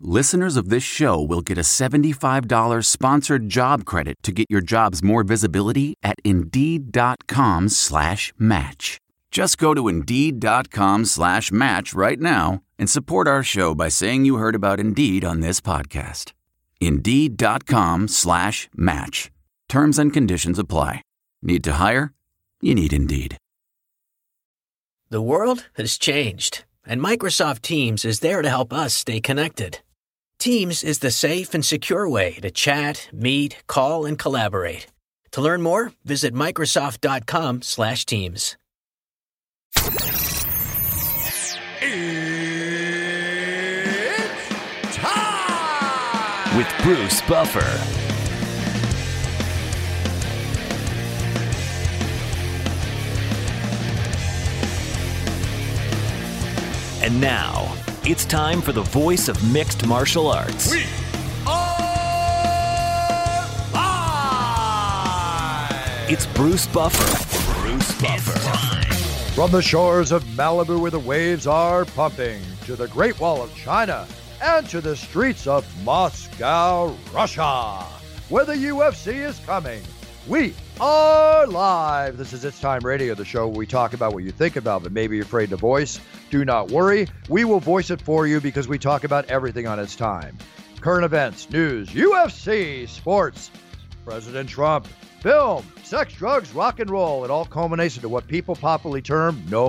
listeners of this show will get a $75 sponsored job credit to get your jobs more visibility at Indeed.com slash match. Just go to Indeed.com slash match right now and support our show by saying you heard about Indeed on this podcast. Indeed.com slash match. Terms and conditions apply. Need to hire? You need Indeed. The world has changed, and Microsoft Teams is there to help us stay connected. Teams is the safe and secure way to chat, meet, call, and collaborate. To learn more, visit Microsoft.com/Teams. It's time with Bruce Buffer. And now, it's time for the voice of mixed martial arts. We are live! It's Bruce Buffer. Bruce Buffer. From the shores of Malibu where the waves are pumping, to the Great Wall of China, and to the streets of Moscow, Russia, where the UFC is coming. We are live. This is It's Time Radio, the show where we talk about what you think about, but maybe you're afraid to voice. Do not worry. We will voice it for you because we talk about everything on its time current events, news, UFC, sports, President Trump, film, sex, drugs, rock and roll. It all culminates into what people popularly term no.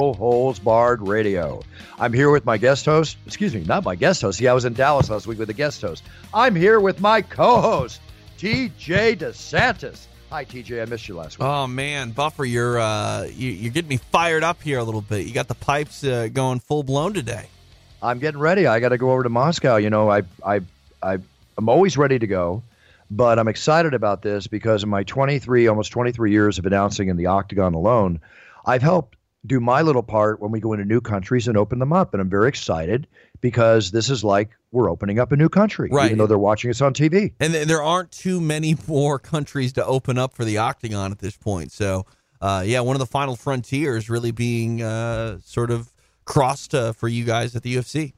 No Holes Barred Radio. I'm here with my guest host. Excuse me, not my guest host. See, I was in Dallas last week with the guest host. I'm here with my co-host, TJ DeSantis. Hi, TJ. I missed you last week. Oh man, Buffer, you're uh, you, you're getting me fired up here a little bit. You got the pipes uh, going full blown today. I'm getting ready. I got to go over to Moscow. You know, I I I I'm always ready to go, but I'm excited about this because in my 23, almost 23 years of announcing in the Octagon alone, I've helped do my little part when we go into new countries and open them up. And I'm very excited because this is like we're opening up a new country, Right. even though they're watching us on TV. And th- there aren't too many more countries to open up for the Octagon at this point. So, uh, yeah, one of the final frontiers really being uh, sort of crossed uh, for you guys at the UFC.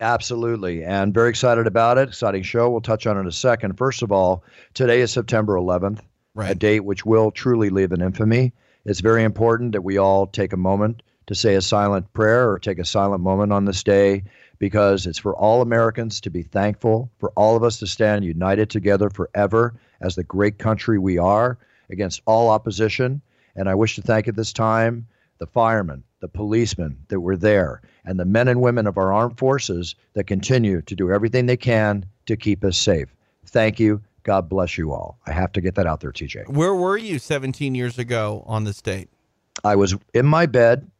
Absolutely. And very excited about it. Exciting show. We'll touch on it in a second. First of all, today is September 11th, a date which will truly live in infamy. It's very important that we all take a moment to say a silent prayer or take a silent moment on this day because it's for all Americans to be thankful, for all of us to stand united together forever as the great country we are against all opposition. And I wish to thank at this time the firemen, the policemen that were there, and the men and women of our armed forces that continue to do everything they can to keep us safe. Thank you. God bless you all. I have to get that out there, TJ. Where were you 17 years ago on this date? I was in my bed.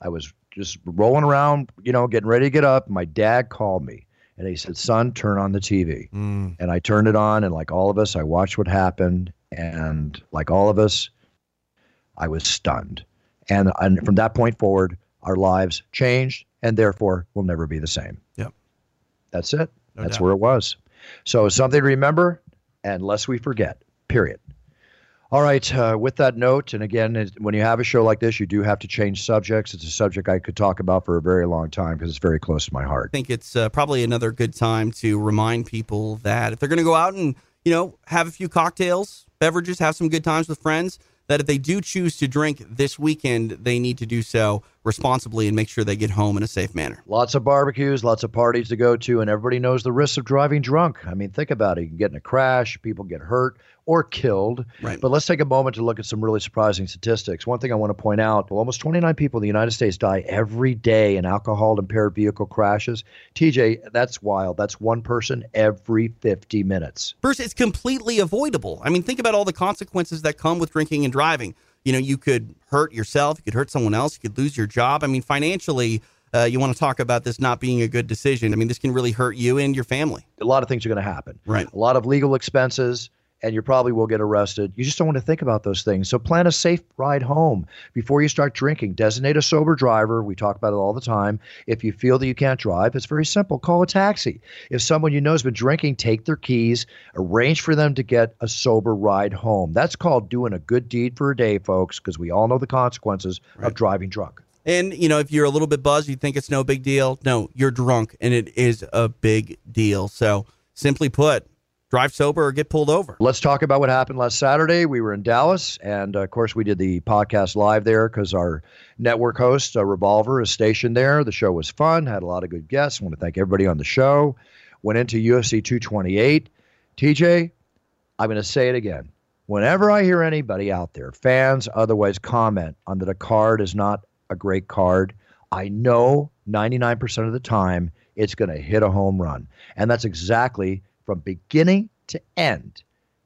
I was just rolling around, you know, getting ready to get up. My dad called me and he said, Son, turn on the TV. Mm. And I turned it on. And like all of us, I watched what happened. And like all of us, I was stunned. And, and from that point forward, our lives changed and therefore will never be the same. Yep. That's it. No That's doubt. where it was. So something to remember, and lest we forget, period. All right. Uh, with that note, and again, when you have a show like this, you do have to change subjects. It's a subject I could talk about for a very long time because it's very close to my heart. I think it's uh, probably another good time to remind people that if they're going to go out and you know have a few cocktails, beverages, have some good times with friends, that if they do choose to drink this weekend, they need to do so responsibly and make sure they get home in a safe manner. Lots of barbecues, lots of parties to go to, and everybody knows the risks of driving drunk. I mean, think about it. You can get in a crash, people get hurt or killed. Right. But let's take a moment to look at some really surprising statistics. One thing I want to point out well, almost 29 people in the United States die every day in alcohol impaired vehicle crashes. TJ, that's wild. That's one person every 50 minutes. Bruce, it's completely avoidable. I mean, think about all the consequences that come with drinking and driving you know, you could hurt yourself, you could hurt someone else, you could lose your job. I mean, financially, uh, you want to talk about this not being a good decision. I mean, this can really hurt you and your family. A lot of things are going to happen. Right. A lot of legal expenses and you probably will get arrested. You just don't want to think about those things. So plan a safe ride home before you start drinking. Designate a sober driver. We talk about it all the time. If you feel that you can't drive, it's very simple. Call a taxi. If someone you know has been drinking, take their keys, arrange for them to get a sober ride home. That's called doing a good deed for a day, folks, because we all know the consequences right. of driving drunk. And, you know, if you're a little bit buzzed, you think it's no big deal. No, you're drunk, and it is a big deal. So, simply put, drive sober or get pulled over. Let's talk about what happened last Saturday. We were in Dallas, and uh, of course, we did the podcast live there because our network host, uh, Revolver, is stationed there. The show was fun, had a lot of good guests. I want to thank everybody on the show. Went into UFC 228. TJ, I'm going to say it again. Whenever I hear anybody out there, fans, otherwise, comment on that a card is not a great card, I know 99% of the time it's going to hit a home run. And that's exactly from beginning to end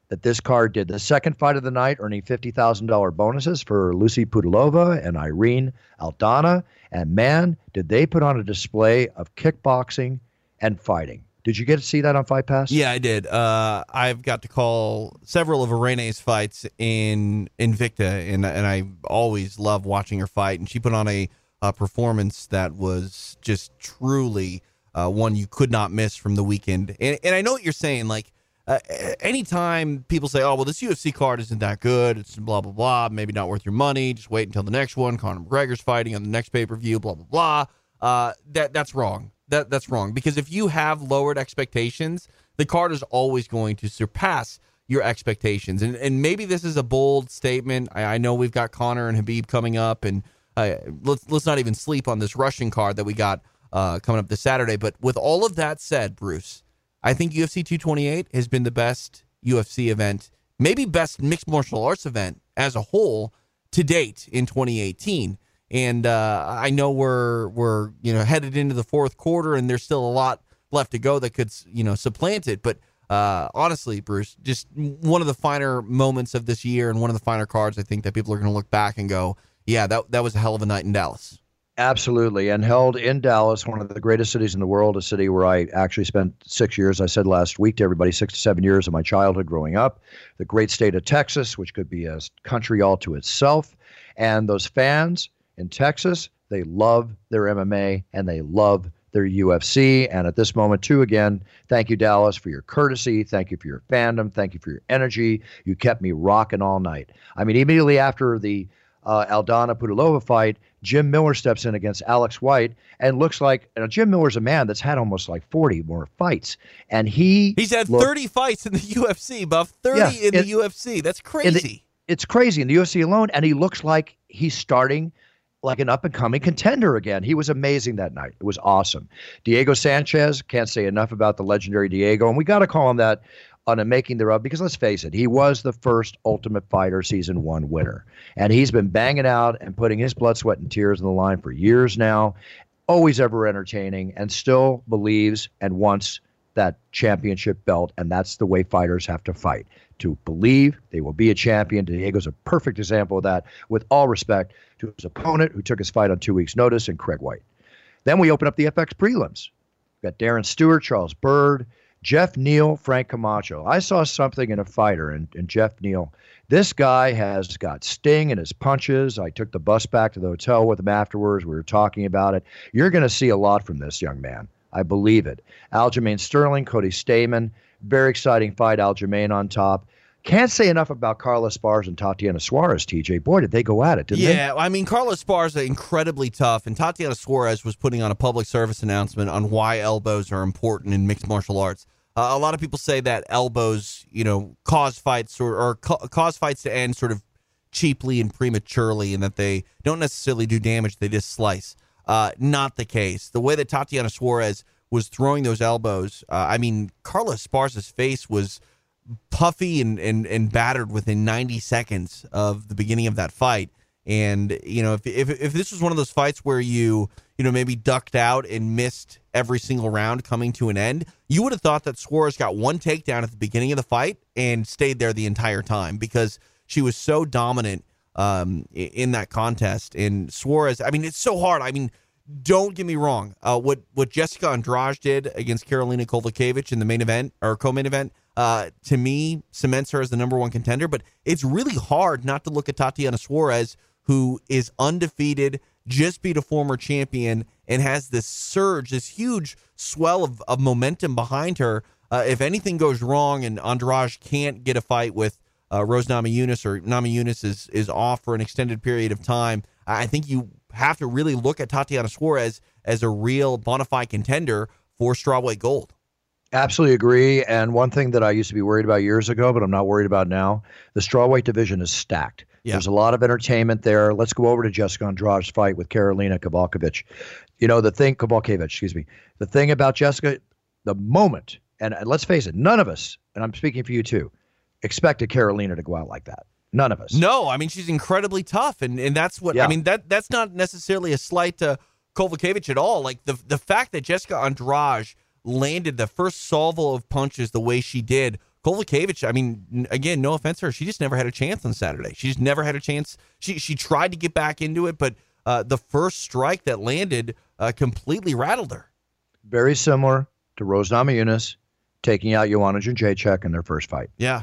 that this card did. The second fight of the night, earning $50,000 bonuses for Lucie Pudilova and Irene Aldana. And man, did they put on a display of kickboxing and fighting. Did you get to see that on Fight Pass? Yeah, I did. Uh, I've got to call several of Irene's fights in Invicta, and and I always love watching her fight. And she put on a, a performance that was just truly uh, one you could not miss from the weekend. And, and I know what you're saying. Like, uh, anytime people say, oh, well, this UFC card isn't that good, it's blah, blah, blah, maybe not worth your money, just wait until the next one. Conor McGregor's fighting on the next pay per view, blah, blah, blah. Uh, that That's wrong. That That's wrong. Because if you have lowered expectations, the card is always going to surpass your expectations. And, and maybe this is a bold statement. I, I know we've got Conor and Khabib coming up, and uh, let's, let's not even sleep on this Russian card that we got uh, coming up this Saturday. But with all of that said, Bruce, I think UFC 228 has been the best UFC event, maybe best mixed martial arts event as a whole to date in 2018. And uh, I know we're we're you know headed into the fourth quarter, and there's still a lot left to go that could you know supplant it. But uh, honestly, Bruce, just one of the finer moments of this year, and one of the finer cards I think that people are going to look back and go, yeah, that that was a hell of a night in Dallas. Absolutely. And held in Dallas, one of the greatest cities in the world, a city where I actually spent six years. I said last week to everybody, six to seven years of my childhood growing up. The great state of Texas, which could be a country all to itself. And those fans in Texas, they love their MMA and they love their UFC. And at this moment, too, again, thank you, Dallas, for your courtesy. Thank you for your fandom. Thank you for your energy. You kept me rocking all night. I mean, immediately after the uh, Aldana Pudilova fight, Jim Miller steps in against Alex White and looks like you know, Jim Miller's a man that's had almost like 40 more fights. And he He's had looked, 30 fights in the UFC, Buff. 30 yeah, in it, the UFC. That's crazy. The, it's crazy in the UFC alone. And he looks like he's starting like an up and coming contender again. He was amazing that night. It was awesome. Diego Sanchez, can't say enough about the legendary Diego. And we got to call him that on a making thereof because let's face it, he was the first Ultimate Fighter season one winner. And he's been banging out and putting his blood, sweat, and tears on the line for years now. Always ever entertaining and still believes and wants that championship belt. And that's the way fighters have to fight to believe they will be a champion. Diego's a perfect example of that, with all respect to his opponent who took his fight on two weeks' notice and Craig White. Then we open up the FX prelims. We've got Darren Stewart, Charles Byrd, Geoff Neal, Frank Camacho. I saw something in a fighter and, and Geoff Neal. This guy has got sting in his punches. I took the bus back to the hotel with him afterwards. We were talking about it. You're going to see a lot from this young man. I believe it. Aljamain Sterling, Cody Stamann. Very exciting fight. Aljamain on top. Can't say enough about Carla Esparza and Tatiana Suarez, TJ. Boy, did they go at it, didn't yeah, they? Yeah, I mean, Carla Esparza is incredibly tough, and Tatiana Suarez was putting on a public service announcement on why elbows are important in mixed martial arts. Uh, a lot of people say that elbows, you know, cause fights or, or ca- cause fights to end sort of cheaply and prematurely and that they don't necessarily do damage, they just slice. Uh, not the case. The way that Tatiana Suarez was throwing those elbows, uh, I mean, Carla Esparza's face was puffy and, and, and battered within 90 seconds of the beginning of that fight. And, you know, if, if, if this was one of those fights where you, you know, maybe ducked out and missed every single round coming to an end, you would have thought that Suarez got one takedown at the beginning of the fight and stayed there the entire time because she was so dominant um, in that contest. And Suarez, I mean, it's so hard. I mean, don't get me wrong. Uh, what what Jessica Andrade did against Karolina Kowalkiewicz in the main event or co-main event, uh, to me, cements her as the number one contender. But it's really hard not to look at Tatiana Suarez, who is undefeated, just beat a former champion, and has this surge, this huge swell of, of momentum behind her. Uh, if anything goes wrong and Andrade can't get a fight with uh, Rose Namajunas or Namajunas is is off for an extended period of time, I think you have to really look at Tatiana Suarez as a real bona fide contender for strawweight gold. Absolutely agree. And one thing that I used to be worried about years ago, but I'm not worried about now, the strawweight division is stacked. Yeah. There's a lot of entertainment there. Let's go over to Jessica Andrade's fight with Karolina Kowalkiewicz. You know, the thing, Kowalkiewicz, excuse me. The thing about Jessica, the moment, and let's face it, none of us, and I'm speaking for you too, expected Karolina to go out like that. None of us. No, I mean she's incredibly tough, and and that's what yeah. I mean. That that's not necessarily a slight to Kowalkiewicz at all. Like the the fact that Jessica Andrade landed the first salvo of punches the way she did. Kowalkiewicz, I mean, again, no offense to her, she just never had a chance on Saturday. She just never had a chance. She she tried to get back into it, but uh, the first strike that landed uh, completely rattled her. Very similar to Rose Namajunas taking out Joanna Jędrzejczyk in their first fight. Yeah,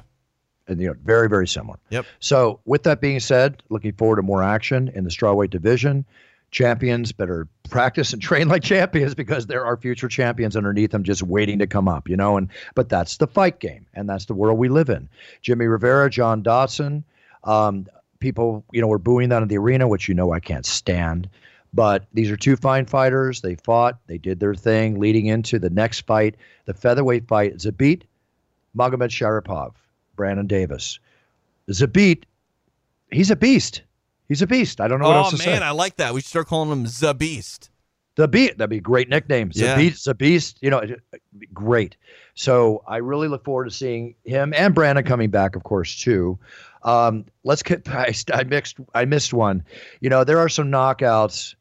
you know, very very similar. Yep. So with that being said, looking forward to more action in the strawweight division. Champions better practice and train like champions because there are future champions underneath them just waiting to come up, you know. And but that's the fight game, and that's the world we live in. Jimmy Rivera, John Dodson, um, people, you know, were booing that in the arena, which you know I can't stand. But these are two fine fighters. They fought, they did their thing, leading into the next fight, the featherweight fight. Zabit Magomedsharipov Brandon Davis. Zabit, he's a beast. He's a beast. I don't know what oh, else to man, say. Oh man, I like that. We should start calling him the Beast. The Beast. That'd be a great nickname. Yeah. The Beast. You know, great. So I really look forward to seeing him and Brandon coming back, of course, too. Um, let's get. I, I mixed. I missed one. You know, there are some knockouts,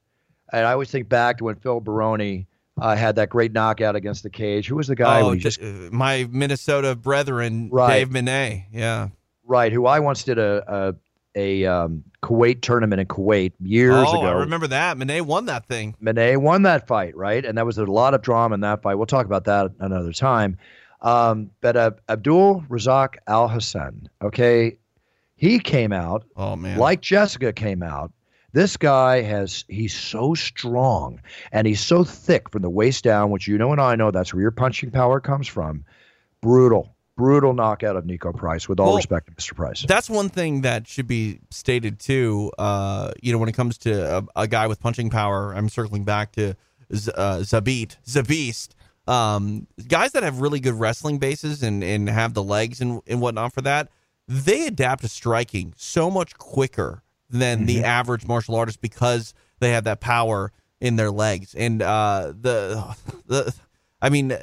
and I always think back to when Phil Baroni uh, had that great knockout against the cage. Who was the guy? Oh, just, uh, my Minnesota brethren, right. Dave Menne. Yeah, right. Who I once did a a, a um, Kuwait tournament in Kuwait years oh, ago. I remember that. Menne won that thing. Menne won that fight, right? And that was a lot of drama in that fight. We'll talk about that another time. Um, but uh, Abdul Razak Alhassan, okay, he came out. Oh man, like Jessica came out this guy has, he's so strong and he's so thick from the waist down, which you know and I know that's where your punching power comes from. Brutal, brutal knockout of Niko Price, with all well, respect to Mr. Price. That's one thing that should be stated too. Uh, you know, when it comes to a, a, guy with punching power, I'm circling back to Z- uh, Zabit, Zabist. Um, guys that have really good wrestling bases and, and have the legs and, and whatnot for that, they adapt to striking so much quicker than mm-hmm. the average martial artist because they have that power in their legs. And uh, the the I mean, uh,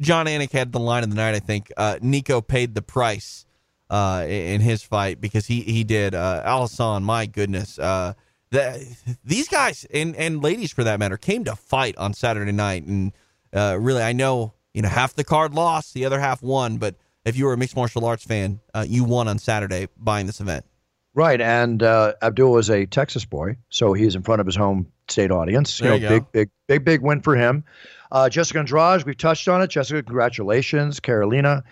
Jon Anik had the line of the night. I think uh, Niko paid the price uh, in his fight because he he did. Uh, Alhassan, my goodness, uh, the, these guys and and ladies for that matter came to fight on Saturday night, and uh, really, I know you know half the card lost, the other half won, but if you were a mixed martial arts fan, uh, you won on Saturday buying this event. Right, and uh, Abdul is a Texas boy, so he's in front of his home state audience. You there know, you big, big, big, big win for him. Uh, Jessica Andrade, we've touched on it. Jessica, congratulations. Karolina.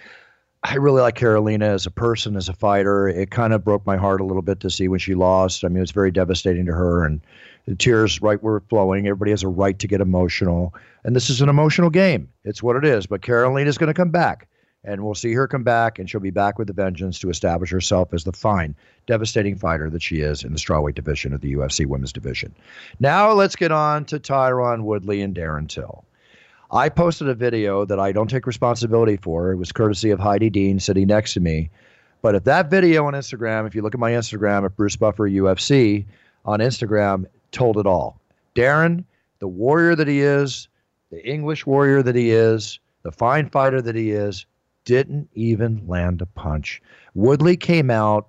I really like Karolina as a person, as a fighter. It kind of broke my heart a little bit to see when she lost. I mean, it was very devastating to her, and the tears right were flowing. Everybody has a right to get emotional, and this is an emotional game. It's what it is. But Karolina is going to come back and we'll see her come back, and she'll be back with a vengeance to establish herself as the fine, devastating fighter that she is in the strawweight division of the UFC women's division. Now let's get on to Tyron Woodley and Darren Till. I posted a video that I don't take responsibility for. It was courtesy of Heidi Dean sitting next to me. But if that video on Instagram, if you look at my Instagram at Bruce Buffer UFC on Instagram, told it all. Darren, the warrior that he is, the English warrior that he is, the fine fighter that he is, didn't even land a punch. Woodley came out,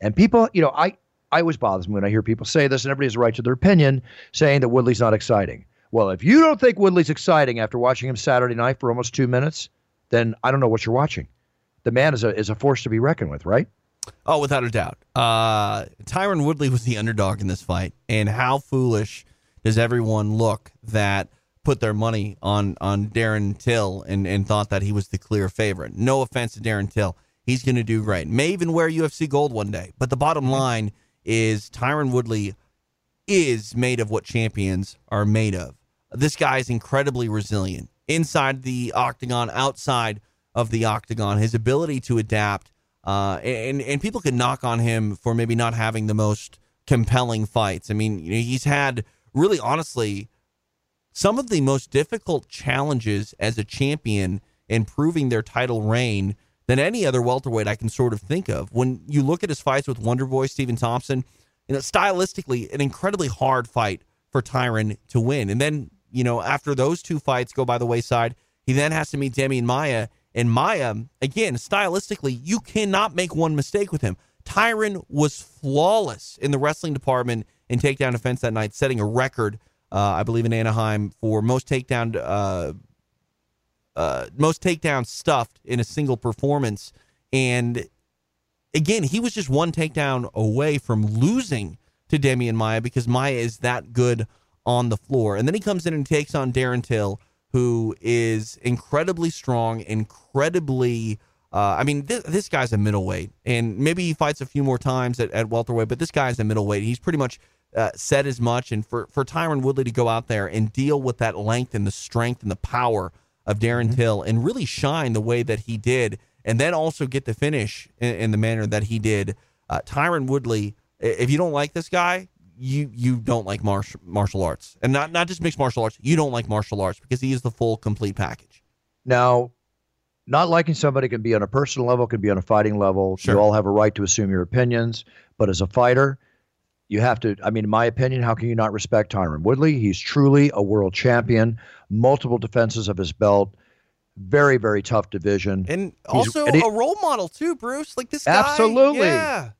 and people, you know, I, I always bothers me when I hear people say this, and everybody has a right to their opinion, saying that Woodley's not exciting. Well, if you don't think Woodley's exciting after watching him Saturday night for almost two minutes, then I don't know what you're watching. The man is a is a force to be reckoned with, right? Oh, without a doubt. Uh, Tyron Woodley was the underdog in this fight, and how foolish does everyone look that put their money on on Darren Till and and thought that he was the clear favorite. No offense to Darren Till, he's going to do great. May even wear UFC gold one day. But the bottom mm-hmm. line is Tyron Woodley is made of what champions are made of. This guy is incredibly resilient inside the octagon, outside of the octagon. His ability to adapt, uh, and and people can knock on him for maybe not having the most compelling fights. I mean, you know, he's had really, honestly, some of the most difficult challenges as a champion in proving their title reign than any other welterweight I can sort of think of. When you look at his fights with Wonder Boy Stephen Thompson, you know, stylistically, an incredibly hard fight for Tyron to win. And then you know, after those two fights go by the wayside, he then has to meet Demian Maya. And Maya, again, stylistically, you cannot make one mistake with him. Tyron was flawless in the wrestling department in takedown defense that night, setting a record, uh, I believe, in Anaheim for most takedown uh, uh, most takedowns stuffed in a single performance. And again, he was just one takedown away from losing to Demian Maya because Maya is that good on the floor. And then he comes in and takes on Darren Till, who is incredibly strong, incredibly. Uh, I mean, this, this, guy's a middleweight, and maybe he fights a few more times at, at welterweight, but this guy's a middleweight. He's pretty much uh, said as much. And for, for Tyron Woodley to go out there and deal with that length and the strength and the power of Darren mm-hmm. Till and really shine the way that he did, and then also get the finish in, in the manner that he did, uh, Tyron Woodley. If you don't like this guy, you you don't like martial martial arts, and not not just mixed martial arts. You don't like martial arts because he is the full complete package. Now, not liking somebody can be on a personal level, can be on a fighting level. Sure. You all have a right to assume your opinions, but as a fighter, you have to. I mean, in my opinion, how can you not respect Tyron Woodley? He's truly a world champion, multiple defenses of his belt. Very, very tough division, and also and he, a role model too, Bruce. Like this guy, absolutely, yeah.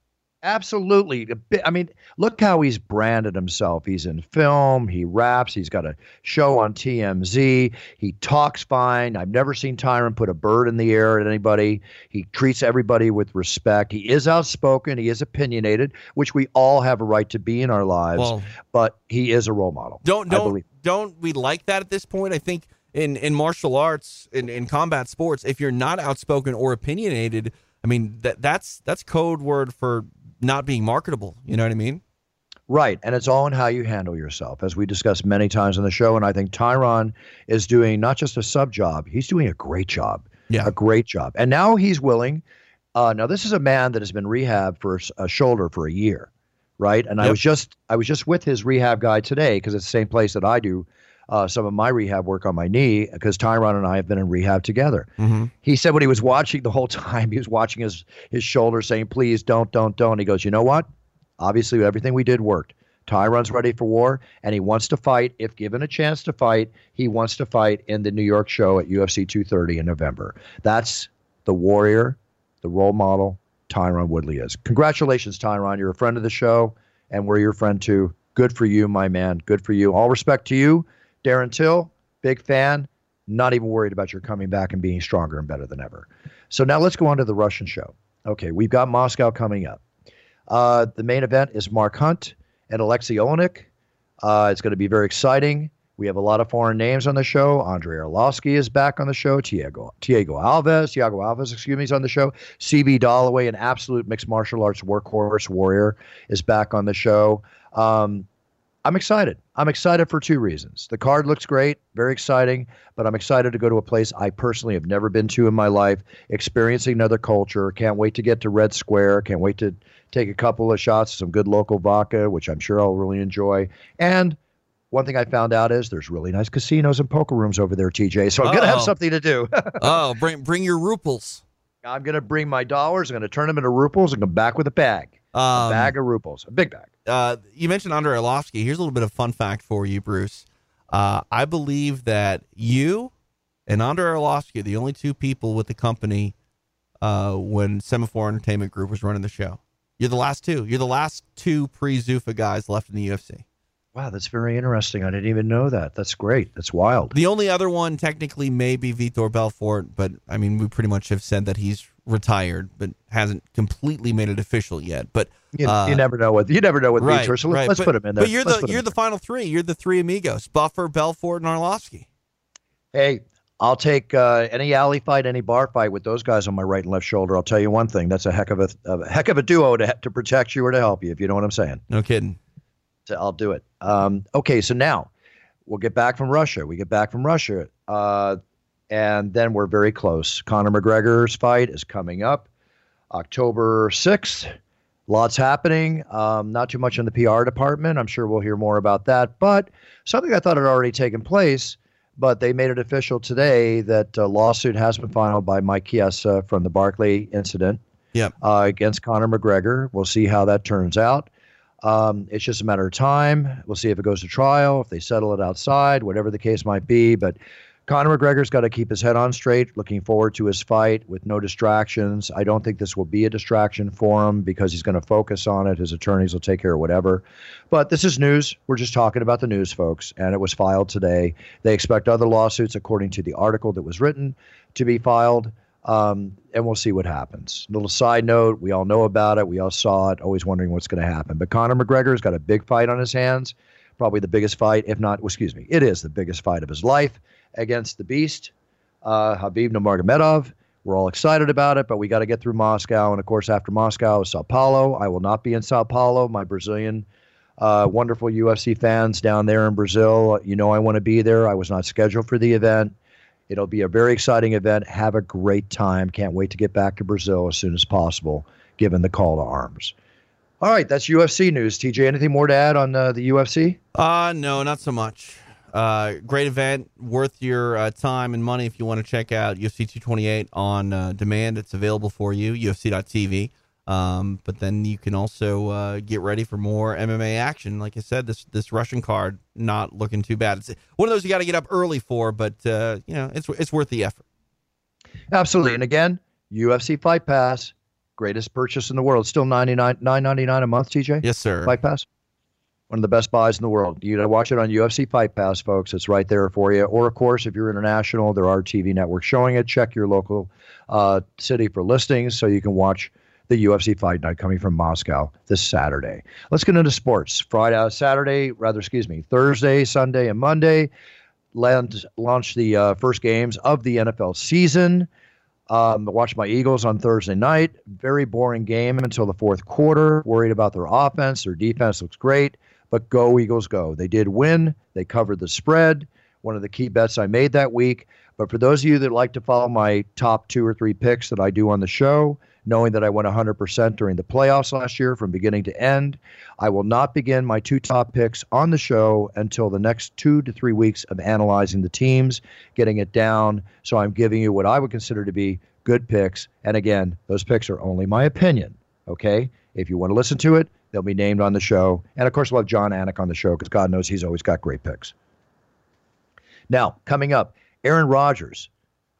Absolutely. I mean, look how he's branded himself. He's in film, he raps, he's got a show on TMZ, he talks fine. I've never seen Tyron put a bird in the air at anybody. He treats everybody with respect. He is outspoken, he is opinionated, which we all have a right to be in our lives, well, but he is a role model. Don't don't don't we like that at this point? I think in in martial arts in, in combat sports, if you're not outspoken or opinionated, I mean that that's that's code word for not being marketable. You know what I mean? Right. And it's all in how you handle yourself, as we discussed many times on the show. And I think Tyron is doing not just a sub job, he's doing a great job. Yeah. A great job. And now he's willing. Uh, now, this is a man that has been rehab for a shoulder for a year, right? And yep. I was just I was just with his rehab guy today because it's the same place that I do uh, some of my rehab work on my knee because Tyron and I have been in rehab together. Mm-hmm. He said when he was watching the whole time, he was watching his his shoulder, saying, "Please don't, don't, don't." He goes, "You know what? Obviously, everything we did worked. Tyron's ready for war, and he wants to fight. If given a chance to fight, he wants to fight in the New York show at UFC 230 in November. That's the warrior, the role model. Tyron Woodley is. Congratulations, Tyron. You're a friend of the show, and we're your friend too. Good for you, my man. Good for you. All respect to you. Darren Till, big fan. Not even worried about your coming back and being stronger and better than ever. So now let's go on to the Russian show. Okay, we've got Moscow coming up. Uh, the main event is Mark Hunt and Alexei Oleinik. Uh, it's going to be very exciting. We have a lot of foreign names on the show. Andrei Arlovsky is back on the show. Thiago, Thiago Alves, Thiago Alves, excuse me, is on the show. CB Dollaway, an absolute mixed martial arts workhorse warrior, is back on the show. Um, I'm excited. I'm excited for two reasons. The card looks great, very exciting, but I'm excited to go to a place I personally have never been to in my life, experiencing another culture. Can't wait to get to Red Square. Can't wait to take a couple of shots of some good local vodka, which I'm sure I'll really enjoy. And one thing I found out is there's really nice casinos and poker rooms over there, TJ. So I'm going to have something to do. oh, bring bring your ruples. I'm going to bring my dollars. I'm going to turn them into ruples and come back with a bag. Um, a bag of ruples, a big bag. Uh, you mentioned Andrei Arlovsky. Here's a little bit of fun fact for you, Bruce. Uh, I believe that you and Andrei Arlovsky are the only two people with the company uh, when Semaphore Entertainment Group was running the show. You're the last two. You're the last two pre Zuffa guys left in the UFC. Wow, that's very interesting. I didn't even know that. That's great. That's wild. The only other one technically may be Vitor Belfort, but I mean, we pretty much have said that he's retired, but hasn't completely made it official yet. But you, uh, you never know what you never know what right. So let's, right. let's but, put him in there. But you're let's the you're the final three. You're the three amigos: Buffer, Belfort, and Arlovsky. Hey, I'll take uh, any alley fight, any bar fight with those guys on my right and left shoulder. I'll tell you one thing: that's a heck of a, a heck of a duo to to protect you or to help you. If you know what I'm saying. No kidding. So I'll do it. Um, okay, so now we'll get back from Russia. We get back from Russia, uh, and then we're very close. Conor McGregor's fight is coming up, October sixth. Lots happening. Um, not too much in the PR department. I'm sure we'll hear more about that. But something I thought had already taken place but they made it official today that a lawsuit has been filed by Mike Chiesa from the Barkley incident yep. uh, against Conor McGregor. We'll see how that turns out. Um, it's just a matter of time. We'll see if it goes to trial, if they settle it outside, whatever the case might be. But Conor McGregor's got to keep his head on straight, looking forward to his fight with no distractions. I don't think this will be a distraction for him because he's going to focus on it. His attorneys will take care of whatever. But this is news. We're just talking about the news, folks, and it was filed today. They expect other lawsuits, according to the article that was written, to be filed. Um, and we'll see what happens. Little side note: we all know about it. We all saw it. Always wondering what's going to happen. But Conor McGregor's got a big fight on his hands. Probably the biggest fight, if not, excuse me, it is the biggest fight of his life against the Beast, uh, Khabib Nurmagomedov. We're all excited about it, but we got to get through Moscow. And of course, after Moscow Sao Paulo. I will not be in Sao Paulo. My Brazilian, uh, wonderful UFC fans down there in Brazil, you know I want to be there. I was not scheduled for the event. It'll be a very exciting event. Have a great time. Can't wait to get back to Brazil as soon as possible, given the call to arms. All right, that's UFC news. TJ, anything more to add on uh, the UFC? Uh, no, not so much. Uh, great event, worth your uh, time and money if you want to check out UFC 228 on uh, demand. It's available for you, UFC.tv. Um, but then you can also uh, get ready for more MMA action. Like I said, this this Russian card not looking too bad. It's one of those you got to get up early for, but uh, you know it's it's worth the effort. Absolutely, and again, UFC Fight Pass, greatest purchase in the world. Still ninety nine nine ninety nine a month, TJ. Yes, sir. Fight Pass one of the best buys in the world. You know, watch it on UFC Fight Pass, folks. It's right there for you. Or, of course, if you're international, there are TV networks showing it. Check your local uh, city for listings so you can watch the UFC Fight Night coming from Moscow this Saturday. Let's get into sports. Friday, uh, Saturday, rather, excuse me, Thursday, Sunday, and Monday. Land, launch the uh, first games of the NFL season. Um, watched my Eagles on Thursday night. Very boring game until the fourth quarter. Worried about their offense. Their defense looks great. But go, Eagles, go. They did win. They covered the spread. One of the key bets I made that week. But for those of you that like to follow my top two or three picks that I do on the show, knowing that I went 100% during the playoffs last year from beginning to end, I will not begin my two top picks on the show until the next two to three weeks of analyzing the teams, getting it down. So I'm giving you what I would consider to be good picks. And again, those picks are only my opinion. Okay? If you want to listen to it, They'll be named on the show. And of course, we'll have Jon Anik on the show because God knows he's always got great picks. Now, coming up, Aaron Rodgers.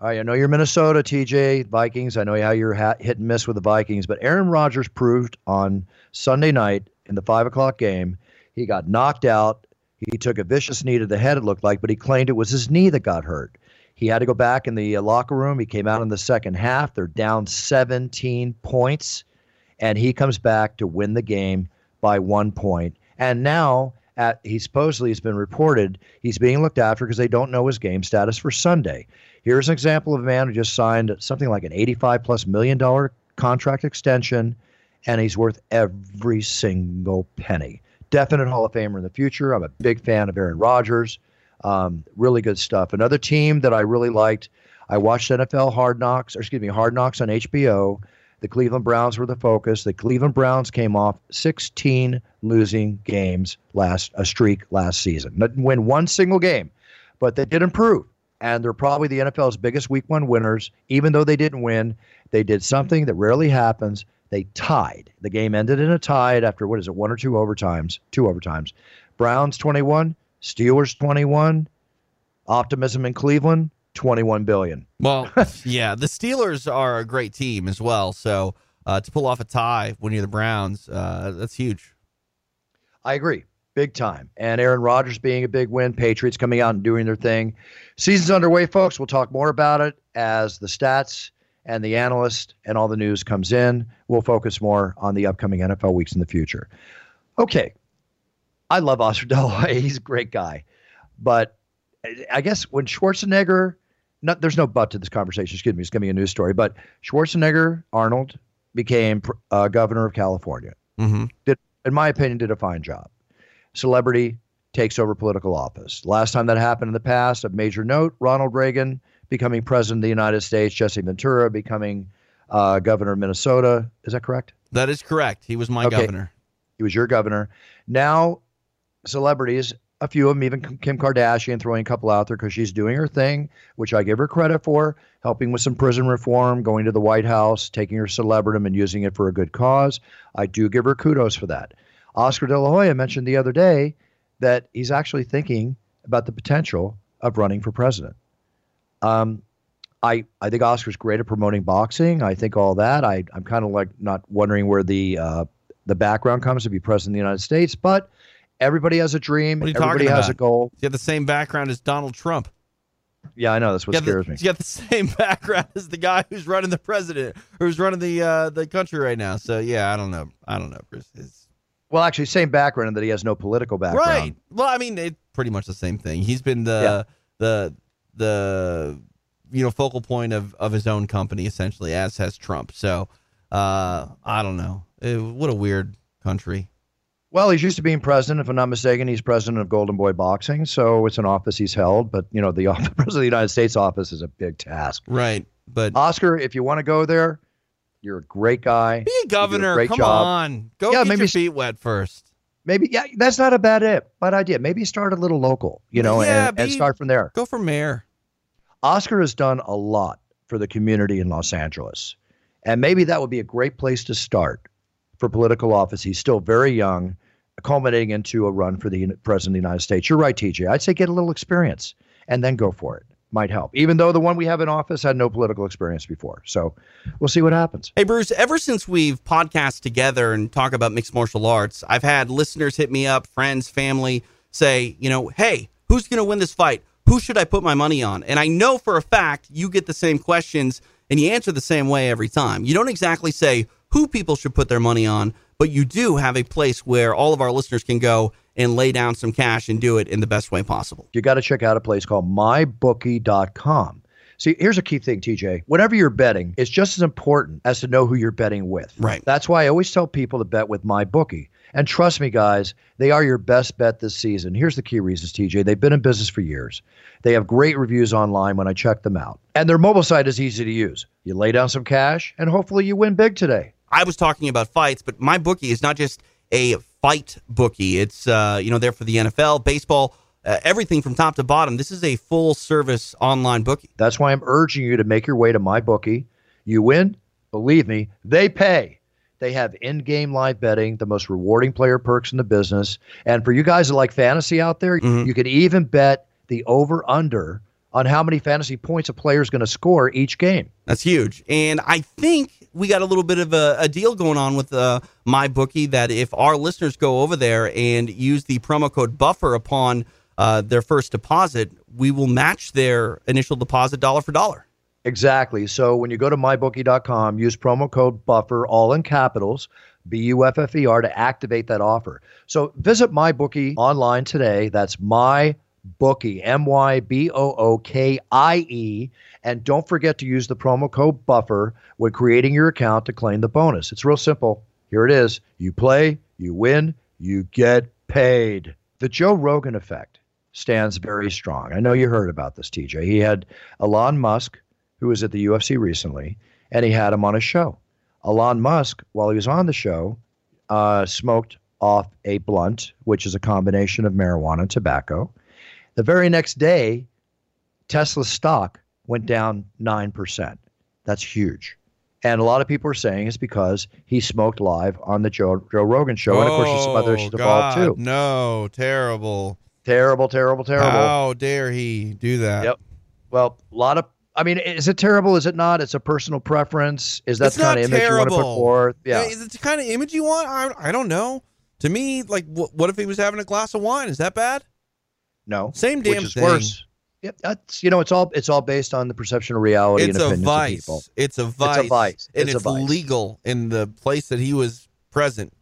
All right, I know you're Minnesota, TJ, Vikings. I know how you're hit and miss with the Vikings, but Aaron Rodgers proved on Sunday night in the five o'clock game he got knocked out. He took a vicious knee to the head, it looked like, but he claimed it was his knee that got hurt. He had to go back in the uh, locker room. He came out in the second half. They're down 17 points and he comes back to win the game by one point. And now, at, he supposedly has been reported he's being looked after because they don't know his game status for Sunday. Here's an example of a man who just signed something like an 85 plus million dollar contract extension, and he's worth every single penny. Definite Hall of Famer in the future. I'm a big fan of Aaron Rodgers. Um, really good stuff. Another team that I really liked. I watched NFL Hard Knocks, or excuse me, Hard Knocks on HBO. The Cleveland Browns were the focus. The Cleveland Browns came off 16 losing games last a streak last season. Didn't win one single game, but they did improve. and they're probably the NFL's biggest week one winners. Even though they didn't win, they did something that rarely happens. They tied. The game ended in a tie after what is it, one or two overtimes? Two overtimes. Browns 21, Steelers 21, optimism in Cleveland 21 billion. Well, yeah, the Steelers are a great team as well. So uh, to pull off a tie when you're the Browns, uh, that's huge. I agree, big time. And Aaron Rodgers being a big win, Patriots coming out and doing their thing. Season's underway, folks. We'll talk more about it as the stats and the analyst and all the news comes in. We'll focus more on the upcoming NFL weeks in the future. Okay. I love Oscar De La Hoya. He's a great guy. But I guess when Schwarzenegger, not, there's no but to this conversation. Excuse me, it's going to be a news story. But Schwarzenegger Arnold became uh, governor of California. Mm-hmm. Did, in my opinion, did a fine job. Celebrity takes over political office. Last time that happened in the past, of major note, Ronald Reagan becoming president of the United States, Jesse Ventura becoming uh, governor of Minnesota. Is that correct? That is correct. He was my okay. governor. He was your governor. Now, celebrities, a few of them, even Kim Kardashian, throwing a couple out there because she's doing her thing, which I give her credit for, helping with some prison reform, going to the White House, taking her celebridom and using it for a good cause. I do give her kudos for that. Oscar De La Hoya mentioned the other day that he's actually thinking about the potential of running for president. Um, I, I think Oscar's great at promoting boxing. I think all that. I, I'm kind of like not wondering where the uh, the background comes to be president of the United States, but everybody has a dream. everybody has a goal. You have the same background as Donald Trump. Yeah, I know. That's what scares the, me. You got the same background as the guy who's running the president, who's running the uh, the country right now. So yeah, I don't know. I don't know, Bruce. It's, well, actually, same background in that he has no political background. Right. Well, I mean, it's pretty much the same thing. He's been the yeah. the the you know focal point of of his own company essentially, as has Trump. So uh, I don't know. It, what a weird country. Well, he's used to being president. If I'm not mistaken, he's president of Golden Boy Boxing, so it's an office he's held. But you know, the office, president of the United States office is a big task. Right. But Oscar, if you want to go there, you're a great guy. Be a governor. Come job. on. Go yeah, get maybe, your feet wet first. Maybe yeah, that's not a bad it, bad idea. Maybe start a little local, you know, yeah, and, be, and start from there. Go for mayor. Oscar has done a lot for the community in Los Angeles. And maybe that would be a great place to start for political office. He's still very young, culminating into a run for the president of the United States. You're right, TJ. I'd say get a little experience and then go for it. Might help, even though the one we have in office had no political experience before. So we'll see what happens. Hey, Bruce, ever since we've podcast together and talk about mixed martial arts, I've had listeners hit me up, friends, family, say, you know, hey, who's going to win this fight? Who should I put my money on? And I know for a fact you get the same questions and you answer the same way every time. You don't exactly say who people should put their money on, but you do have a place where all of our listeners can go and lay down some cash and do it in the best way possible. You got to check out a place called mybookie.com. See, here's a key thing, TJ. Whenever you're betting, it's just as important as to know who you're betting with. Right. That's why I always tell people to bet with MyBookie. And trust me, guys, they are your best bet this season. Here's the key reasons, TJ. They've been in business for years. They have great reviews online when I check them out. And their mobile site is easy to use. You lay down some cash, and hopefully you win big today. I was talking about fights, but my bookie is not just a fight bookie. It's uh, you know there for the NFL, baseball, uh, everything from top to bottom. This is a full service online bookie. That's why I'm urging you to make your way to my bookie. You win, believe me, they pay. They have in-game live betting, the most rewarding player perks in the business. And for you guys that like fantasy out there, mm-hmm. you can even bet the over under on how many fantasy points a player is going to score each game. That's huge. And I think we got a little bit of a, a deal going on with uh, my bookie that if our listeners go over there and use the promo code buffer upon uh, their first deposit, we will match their initial deposit dollar for dollar. Exactly. So when you go to mybookie.com, use promo code buffer, all in capitals, B U F F E R, to activate that offer. So visit MyBookie online today. That's my Bookie, M Y B O O K I E. And don't forget to use the promo code BUFFER when creating your account to claim the bonus. It's real simple. Here it is. You play, you win, you get paid. The Joe Rogan effect stands very strong. I know you heard about this, TJ. He had Elon Musk, who was at the UFC recently, and he had him on a show. Elon Musk, while he was on the show, uh, smoked off a blunt, which is a combination of marijuana and tobacco. The very next day, Tesla's stock went down 9%. That's huge. And a lot of people are saying it's because he smoked live on the Joe, Joe Rogan show. and of course, there's some other issues Oh, involved too. No, terrible. Terrible, terrible, terrible. How dare he do that? Yep. Well, a lot of. I mean, is it terrible? Is it not? It's a personal preference. Is that It's the kind of image you want to put forth? Yeah. Is it the kind of image you want? I, I don't know. To me, like, what, what if he was having a glass of wine? Is that bad? No. Same damn which is thing. worse. Yep, that's you know, it's all it's all based on the perception of reality It's and a opinions of people. It's a vice. It's a vice. And It's it's, a vice. legal in the place that he was present.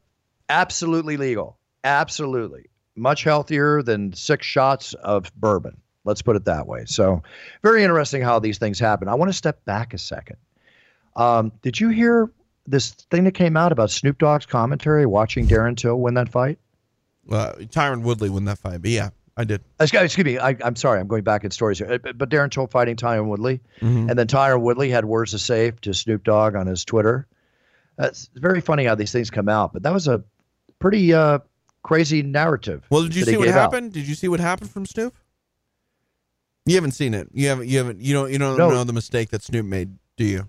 Absolutely legal. Absolutely. Much healthier than six shots of bourbon. Let's put it that way. So, very interesting how these things happen. I want to step back a second. Um, did you hear this thing that came out about Snoop Dogg's commentary watching Darren Till win that fight? Uh, Tyron Woodley win that fight, but yeah, I did. Excuse me. I, I'm sorry. I'm going back in stories here. Uh, But, but Darren Till fighting Tyron Woodley, Mhm. and then Tyron Woodley had words to say to Snoop Dogg on his Twitter. It's very funny how these things come out. But that was a pretty uh, crazy narrative. Well, did you see what gave out. happened? Did you see what happened from Snoop? You haven't seen it. You haven't. You haven't. You don't. You don't No. know the mistake that Snoop made, do you?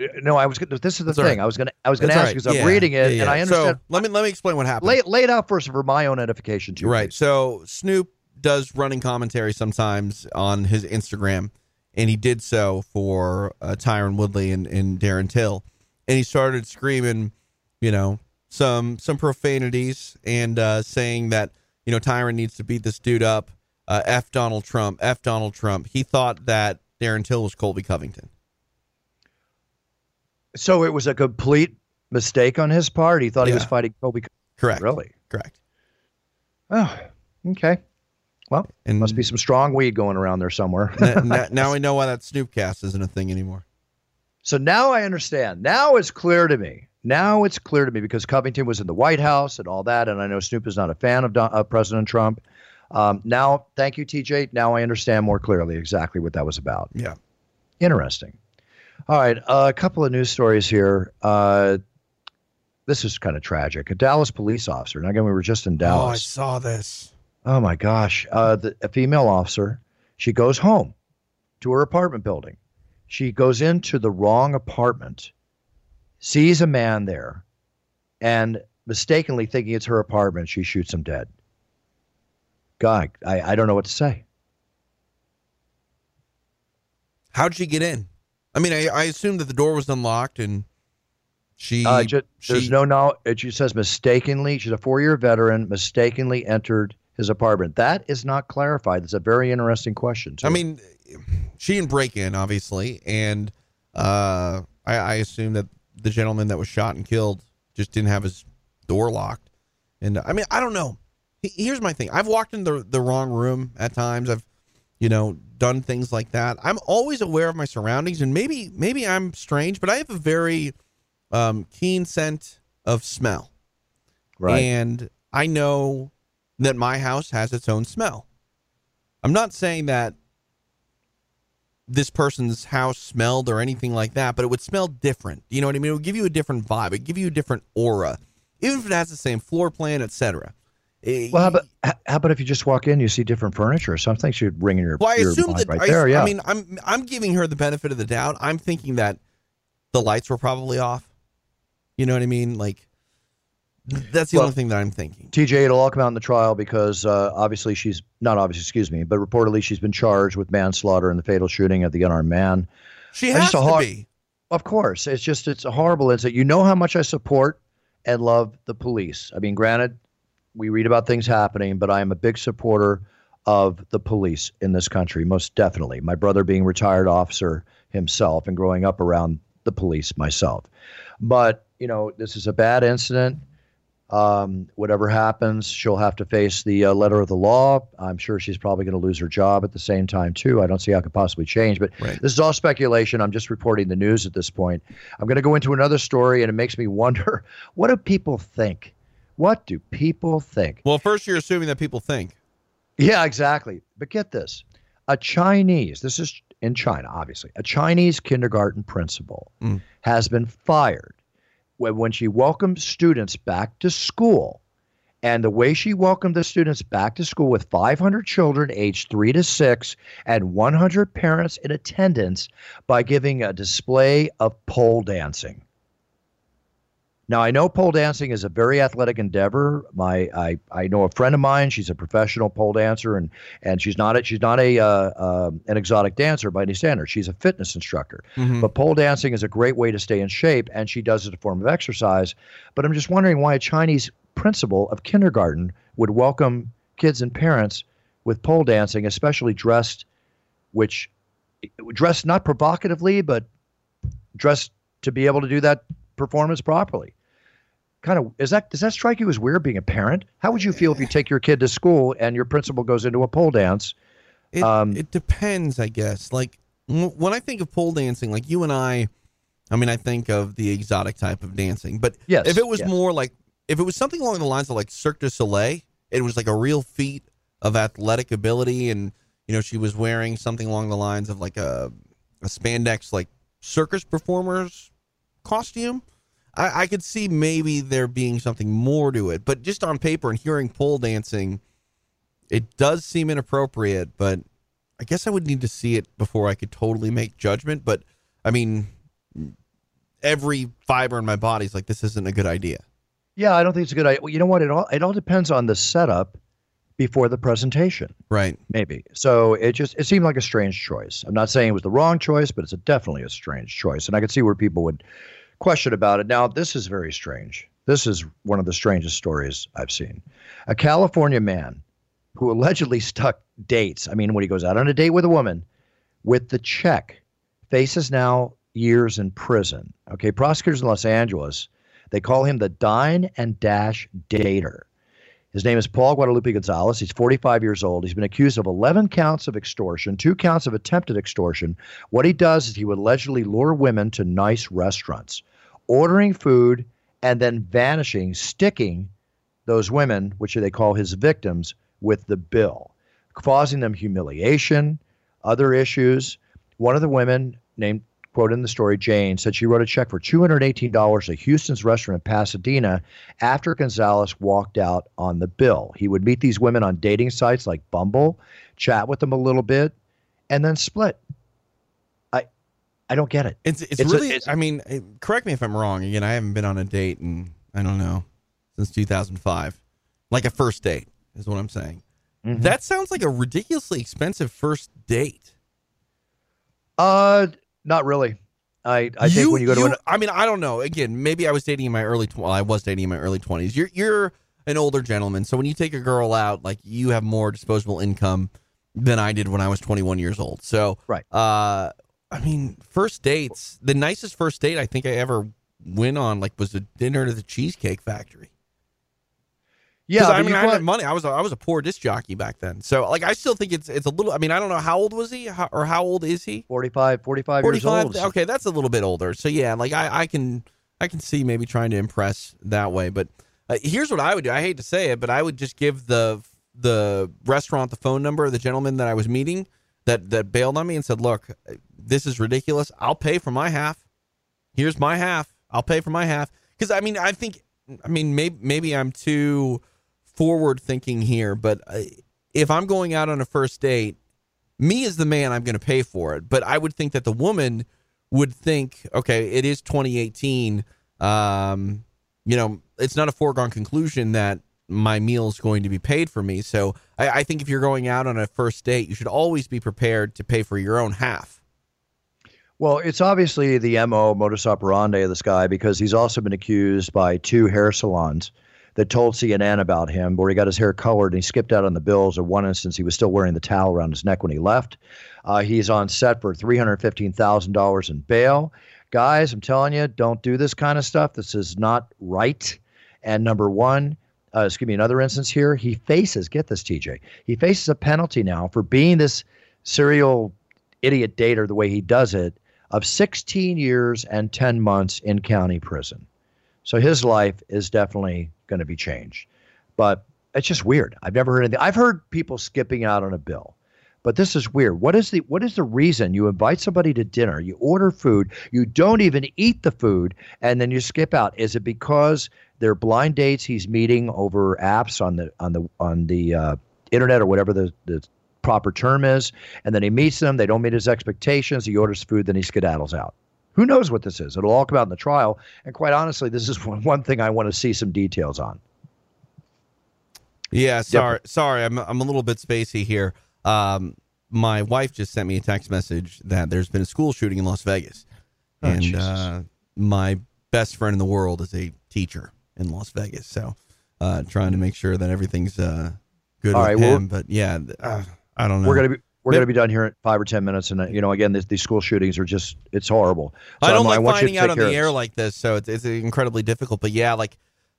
Uh, No, I was. This is the That's thing. right. I was going to. I was That's ask because right. I'm Yeah, reading it yeah, and I understand. So let me let me explain what happened. lay, lay it out first for my own edification too. Right. please. So Snoop does running commentary sometimes on his Instagram, and he did so for uh, Tyron Woodley and, and Darren Till, and he started screaming, you know, some some profanities and uh, saying that you know Tyron needs to beat this dude up. Uh, F Donald Trump. F Donald Trump. He thought that Darren Till was Colby Covington. So it was a complete mistake on his part. He thought he was fighting Colby. Correct. Really? Correct. Oh, okay. Well, And must be some strong weed going around there somewhere. now we know why that Snoopcast isn't a thing anymore. So now I understand. Now it's clear to me. Now it's clear to me because Covington was in the White House and all that, and I know Snoop is not a fan of Don, uh, President Trump. Um, now, thank you, TJ. Now I understand more clearly exactly what that was about. Yeah. Interesting. All right, uh, a couple of news stories here. Uh, this is kind of tragic. A Dallas police officer. Now, again, we were just in Dallas. Oh, I saw this. Oh my gosh. Uh, the, a female officer, she goes home to her apartment building. She goes into the wrong apartment, sees a man there, and mistakenly thinking it's her apartment, she shoots him dead. God, I, I don't know what to say. How'd she get in? I mean, I, I assumed that the door was unlocked and she. Uh, ju- there's she- no no. It just says mistakenly. She's a four-year veteran. Mistakenly entered his apartment. That is not clarified. It's a very interesting question. Too. I mean, she didn't break in, obviously, and uh, I, I assume that the gentleman that was shot and killed just didn't have his door locked. And I mean, I don't know. Here's my thing: I've walked in the the wrong room at times. I've, you know, done things like that. I'm always aware of my surroundings, and maybe maybe I'm strange, but I have a very um, keen scent of smell. right. And I know that my house has its own smell. I'm not saying that this person's house smelled or anything like that, but it would smell different. You know what I mean? It would give you a different vibe. It would give you a different aura, even if it has the same floor plan, etc. Eh, well, how about how about if you just walk in, you see different furniture? Some things should ring in your, Well, I your assume that right I, there. Yeah. I mean, I'm I'm giving her the benefit of the doubt. I'm thinking that the lights were probably off. You know what I mean? Like that's the Well- only thing that I'm thinking. TJ, it'll all come out in the trial because uh, obviously she's not obviously, excuse me, but reportedly she's been charged with manslaughter in the fatal shooting of the unarmed man. She has to hard- be. Of course, it's just it's a horrible incident. You know how much I support and love the police. I mean, granted, we read about things happening, but I am a big supporter of the police in this country, most definitely. My brother being retired officer himself and growing up around the police myself. But, you know, this is a bad incident. Um, whatever happens, she'll have to face the uh, letter of the law. I'm sure she's probably going to lose her job at the same time, too. I don't see how it could possibly change. But Right. this is all speculation. I'm just reporting the news at this point. I'm going to go into another story, and it makes me wonder what do people think? What do people think? Well, first you're assuming that people think. Yeah, exactly. But get this a Chinese, this is in China, obviously, a Chinese kindergarten principal Mm. has been fired when, she welcomed students back to school And the way she welcomed the students back to school with 500 children aged three to six and 100 parents in attendance by giving a display of pole dancing. Now I know pole dancing is a very athletic endeavor. My I, I know a friend of mine. She's a professional pole dancer, and and she's not a, she's not a uh, uh, an exotic dancer by any standard. She's a fitness instructor. Mm-hmm. But pole dancing is a great way to stay in shape, and she does it as a form of exercise. But I'm just wondering why a Chinese principal of kindergarten would welcome kids and parents with pole dancing, especially dressed, which dressed not provocatively, but dressed to be able to do that performance properly. Kind of is that does that strike you as weird being a parent? How would you feel if you take your kid to school and your principal goes into a pole dance? It, um, it depends, I guess. Like when I think of pole dancing, like you and I, I mean, I think of the exotic type of dancing. But yes, if it was yes. more like if it was something along the lines of like Cirque du Soleil, it was like a real feat of athletic ability, and you know she was wearing something along the lines of like a a spandex like circus performers costume. I, I could see maybe there being something more to it, but just on paper and hearing pole dancing, it does seem inappropriate. But I guess I would need to see it before I could totally make judgment. But I mean, every fiber in my body is like, this isn't a good idea. Yeah, I don't think it's a good idea. Well, you know what? It all it all depends on the setup before the presentation. Right. Maybe. So it just it seemed like a strange choice. I'm not saying it was the wrong choice, but it's a, definitely a strange choice. And I could see where people would question about it. Now, this is very strange. This is one of the strangest stories I've seen. A California man who allegedly stuck dates, I mean, when he goes out on a date with a woman with the check, faces now years in prison. Okay, prosecutors in Los Angeles, they call him the Dine and Dash Dater. His name is Paul Guadalupe Gonzalez. He's 45 years old. He's been accused of 11 counts of extortion, two counts of attempted extortion. What he does is he would allegedly lure women to nice restaurants, ordering food, and then vanishing, sticking those women, which they call his victims, with the bill, causing them humiliation, other issues. One of the women, named quote in the story, Jane, said she wrote a check for $218 at Houston's restaurant in Pasadena after Gonzalez walked out on the bill. He would meet these women on dating sites like Bumble, chat with them a little bit, and then split. I I don't get it. It's it's, it's really. A, it's, I mean, correct me if I'm wrong. Again, I haven't been on a date in I don't know since 2005, like a first date is what I'm saying. Mm-hmm. That sounds like a ridiculously expensive first date. Uh, not really. I, I you, think when you go to you, an, I mean, I don't know. Again, maybe I was dating in my early well, I was dating in my early twenties. You're you're an older gentleman, so when you take a girl out, like you have more disposable income than I did when I was 21 years old. So, right. Uh, I mean, first dates. The nicest first date I think I ever went on, like, was a dinner to the Cheesecake Factory. Yeah, I mean, I had money. I was a, I was a poor disc jockey back then, so like I still think it's it's a little. I mean, I don't know how old was he how, or how old is he? 45, 45, 45 years old. Okay, that's a little bit older. So yeah, like I, I can I can see maybe trying to impress that way. But uh, here's what I would do. I hate to say it, but I would just give the the restaurant the phone number of the gentleman that I was meeting that that bailed on me and said, "Look, this is ridiculous. I'll pay for my half. Here's my half. I'll pay for my half." Because I mean, I think I mean maybe maybe I'm too forward thinking here, but if I'm going out on a first date, me as the man, I'm going to pay for it. But I would think that the woman would think, okay, it is 2018. Um, you know, it's not a foregone conclusion that my meal is going to be paid for me. So I, I think if you're going out on a first date, you should always be prepared to pay for your own half. Well, it's obviously the MO modus operandi of this guy because he's also been accused by two hair salons that told CNN about him, where he got his hair colored and he skipped out on the bills. In one instance, he was still wearing the towel around his neck when he left. Uh, he's on set for $315,000 in bail. Guys, I'm telling you, don't do this kind of stuff. This is not right. And number one, uh, excuse me, another instance here, he faces, get this, TJ, he faces a penalty now for being this serial idiot dater the way he does it of 16 years and 10 months in county prison. So his life is definitely going to be changed. But it's just weird. I've never heard anything. I've heard people skipping out on a bill. But this is weird. What is the what is the reason you invite somebody to dinner, you order food, you don't even eat the food, and then you skip out? Is it because They're blind dates he's meeting over apps on the on the on the uh, internet or whatever the, the proper term is. And then he meets them. They don't meet his expectations. He orders food. Then he skedaddles out. Who knows what this is? It'll all come out in the trial. And quite honestly, this is one thing I want to see some details on. Yeah, sorry, sorry, I'm I'm a little bit spacey here. Um, my wife just sent me a text message that there's been a school shooting in Las Vegas, oh, and uh, my best friend in the world is a teacher in Las Vegas, so uh, trying to make sure that everything's uh, good All with right, him. Well, but yeah, uh, I don't know. We're gonna be we're going to be done here in five or ten minutes, and uh, you know, again, this, these school shootings are just—it's horrible. So I don't I'm, like I finding out on the air like this, so it's, it's incredibly difficult. But yeah, like,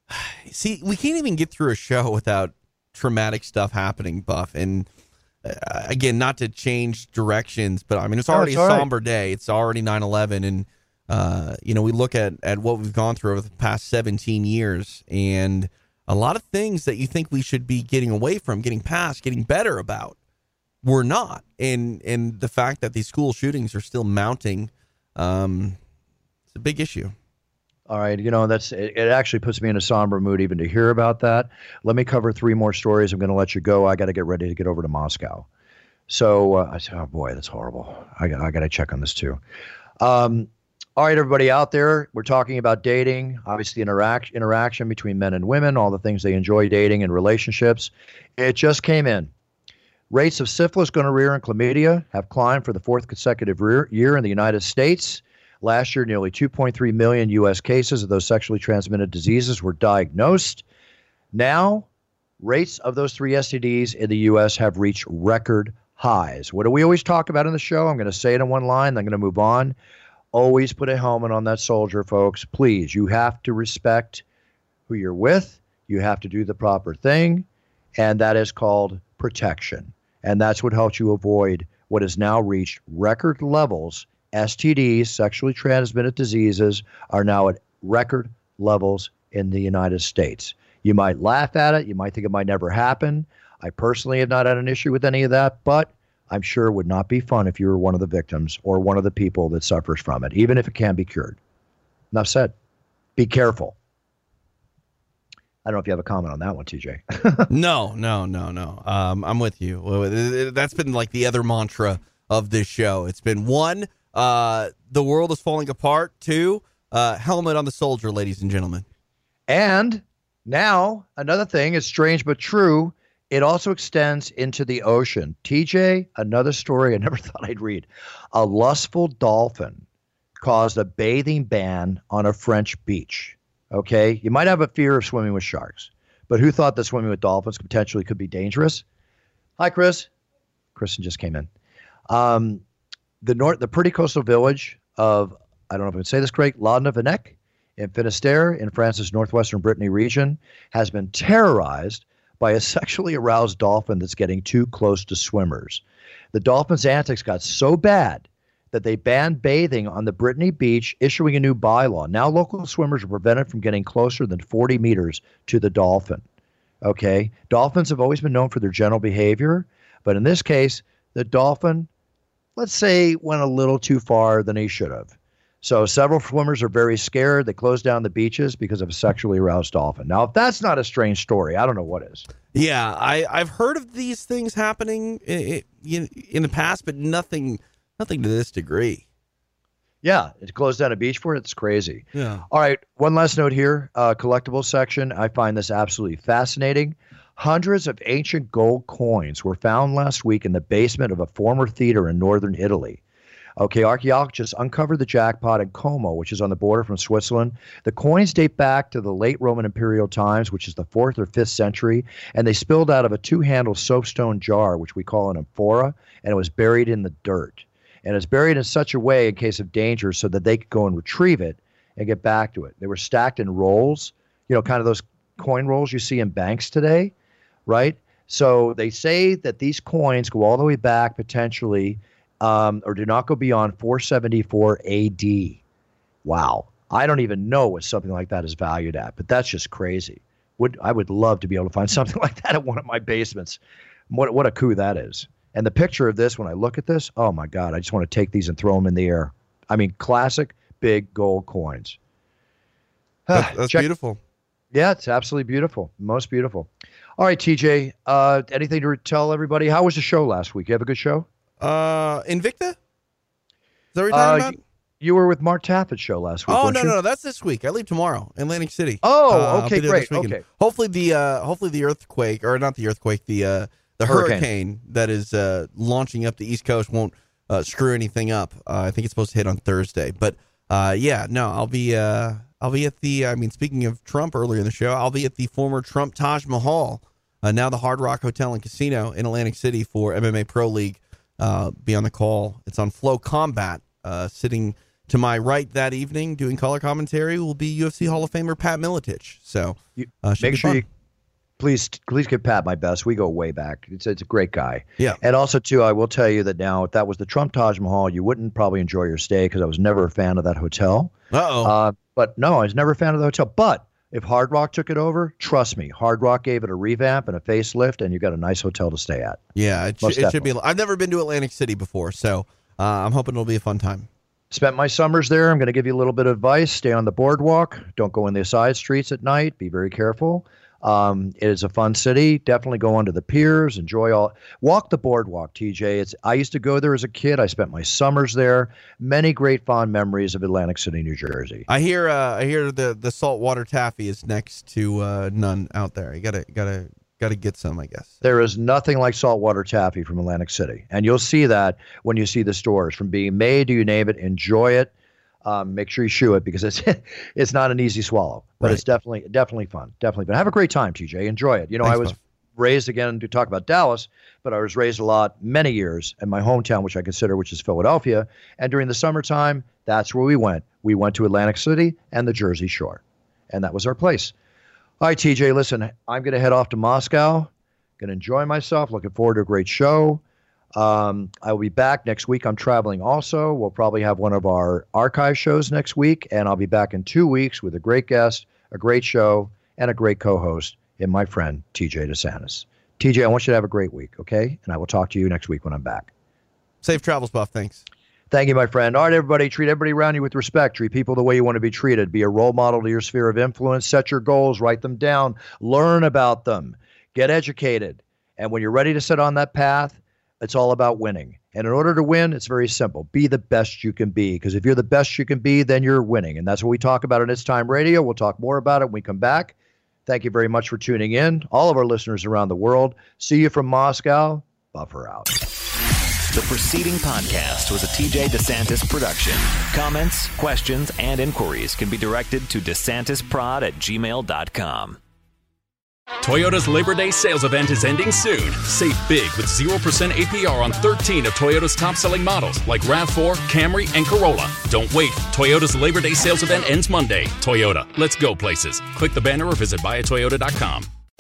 see, we can't even get through a show without traumatic stuff happening, Buff. And uh, again, not to change directions, but I mean, it's already no, it's a somber right. day. It's already 9/11, and uh, you know, we look at at what we've gone through over the past 17 years, and a lot of things that you think we should be getting away from, getting past, getting better about we're not. And and the fact that these school shootings are still mounting, um, it's a big issue. All right, you know that's it, it. Actually puts me in a somber mood even to hear about that. Let me cover three more stories. I'm going to let you go. I got to get ready to get over to Moscow. So uh, I said, oh boy, that's horrible. I got I got to check on this too. Um, all right, everybody out there, we're talking about dating, obviously interaction interaction between men and women, all the things they enjoy dating and relationships. It just came in. Rates of syphilis, gonorrhea, and chlamydia have climbed for the fourth consecutive year in the United States. Last year, nearly 2.3 million U.S. cases of those sexually transmitted diseases were diagnosed. Now, rates of those three STDs in the U.S. have reached record highs. What do we always talk about in the show? I'm going to say it in one line, then I'm going to move on. Always put a helmet on that soldier, folks. Please, you have to respect who you're with. You have to do the proper thing, and that is called protection. And that's what helps you avoid what has now reached record levels. STDs, sexually transmitted diseases, are now at record levels in the United States. You might laugh at it. You might think it might never happen. I personally have not had an issue with any of that, but I'm sure it would not be fun if you were one of the victims or one of the people that suffers from it, even if it can be cured. Enough said. Be careful. I don't know if you have a comment on that one, TJ. no, no, no, no. Um, I'm with you. That's been like the other mantra of this show. It's been one, uh, the world is falling apart. Two, uh, helmet on the soldier, ladies and gentlemen. And now another thing is strange but true. It also extends into the ocean. TJ, another story I never thought I'd read. A lustful dolphin caused a bathing ban on a French beach. Okay, you might have a fear of swimming with sharks, but who thought that swimming with dolphins potentially could be dangerous? Hi, Chris. Kristen just came in. Um, the north, the pretty coastal village of I don't know if I can say this correct, La Neuvennec in Finisterre in France's northwestern Brittany region has been terrorized by a sexually aroused dolphin that's getting too close to swimmers. The dolphin's antics got so bad that they banned bathing on the Brittany beach, issuing a new bylaw. Now, local swimmers are prevented from getting closer than 40 meters to the dolphin. Okay? Dolphins have always been known for their gentle behavior, but in this case, the dolphin, let's say, went a little too far than he should have. So several swimmers are very scared. They close down the beaches because of a sexually aroused dolphin. Now, if that's not a strange story, I don't know what is. Yeah, I, I've heard of these things happening in, in, in the past, but nothing – Nothing to this degree. Yeah, it closed down a beach for it. It's crazy. Yeah. All right. One last note here uh, collectibles section. I find this absolutely fascinating. Hundreds of ancient gold coins were found last week in the basement of a former theater in northern Italy. Okay, archaeologists uncovered the jackpot in Como, which is on the border from Switzerland. The coins date back to the late Roman imperial times, which is the fourth or fifth century, and they spilled out of a two handled soapstone jar, which we call an amphora, and it was buried in the dirt and it's buried in such a way in case of danger so that they could go and retrieve it and get back to it. They were stacked in rolls, you know, kind of those coin rolls you see in banks today, right? So they say that these coins go all the way back potentially, um, or do not go beyond 474 AD. Wow, I don't even know what something like that is valued at, but that's just crazy. Would I would love to be able to find something like that at one of my basements. What what a coup that is. And the picture of this, when I look at this, oh my God, I just want to take these and throw them in the air. I mean, classic big gold coins. That's, that's beautiful. Yeah, it's absolutely beautiful. Most beautiful. All right, TJ. Uh, anything to tell everybody? How was the show last week? You have a good show? Uh, Invicta. Is that what you're talking uh, about? You were with Mark Taffert's show last week. Oh no, you? no, that's this week. I leave tomorrow, in Atlantic City. Oh, uh, okay, great. Okay. Hopefully the uh, hopefully the earthquake or not the earthquake, the uh, the hurricane, hurricane that is uh, launching up the East Coast won't uh, screw anything up. Uh, I think it's supposed to hit on Thursday, but uh, yeah, no, I'll be uh, I'll be at the. I mean, speaking of Trump earlier in the show, I'll be at the former Trump Taj Mahal, uh, now the Hard Rock Hotel and Casino in Atlantic City for MMA Pro League. Uh, be on the call. It's on FloCombat. Uh, sitting to my right that evening, doing color commentary, will be UFC Hall of Famer Pat Miletich. So uh, make sure fun. you please please give Pat my best. We go way back. It's it's a great guy. Yeah. And also too, I will tell you that now if that was the Trump Taj Mahal, you wouldn't probably enjoy your stay because I was never a fan of that hotel. Uh-oh. Uh But no, I was never a fan of the hotel. But if Hard Rock took it over, trust me, Hard Rock gave it a revamp and a facelift, and you got a nice hotel to stay at. Yeah, it, sh- it should be. I've never been to Atlantic City before, so uh, I'm hoping it'll be a fun time. Spent my summers there. I'm going to give you a little bit of advice. Stay on the boardwalk. Don't go in the side streets at night. Be very careful. Um, it is a fun city. Definitely go onto the piers, enjoy all. Walk the boardwalk, TJ. It's. I used to go there as a kid. I spent my summers there. Many great fond memories of Atlantic City, New Jersey. I hear. Uh, I hear the the saltwater taffy is next to uh, none out there. You gotta gotta gotta get some. I guess there is nothing like saltwater taffy from Atlantic City, and you'll see that when you see the stores from being made. Do you name it? Enjoy it um, make sure you shoe it because it's it's not an easy swallow, but right. it's definitely definitely fun, definitely fun. Have a great time, TJ. Enjoy it. You know, Thanks, I was raised again to talk about Dallas, but I was raised a lot many years in my hometown, which I consider, which is Philadelphia. And during the summertime, that's where we went. We went to Atlantic City and the Jersey Shore, and that was our place. All right, TJ. Listen, I'm going to head off to Moscow. Going to enjoy myself. Looking forward to a great show. Um, I will be back next week. I'm traveling also. We'll probably have one of our archive shows next week, and I'll be back in two weeks with a great guest, a great show, and a great co host in my friend TJ DeSantis. TJ, I want you to have a great week, okay? And I will talk to you next week when I'm back. Safe travels, Buff. Thanks. Thank you, my friend. All right, everybody, treat everybody around you with respect. Treat people the way you want to be treated. Be a role model to your sphere of influence. Set your goals, write them down, learn about them, get educated. And when you're ready to set on that path, it's all about winning. And in order to win, it's very simple. Be the best you can be. Because if you're the best you can be, then you're winning. And that's what we talk about on It's Time Radio. We'll talk more about it when we come back. Thank you very much for tuning in. All of our listeners around the world. See you from Moscow. Buffer out. The preceding podcast was a TJ DeSantis production. Comments, questions, and inquiries can be directed to DeSantisProd at gmail.com. Toyota's Labor Day sales event is ending soon. Save big with 0% APR on 13 of Toyota's top selling models like RAV4, Camry, and Corolla. Don't wait. Toyota's Labor Day sales event ends Monday. Toyota, let's go places. Click the banner or visit buyatoyota.com.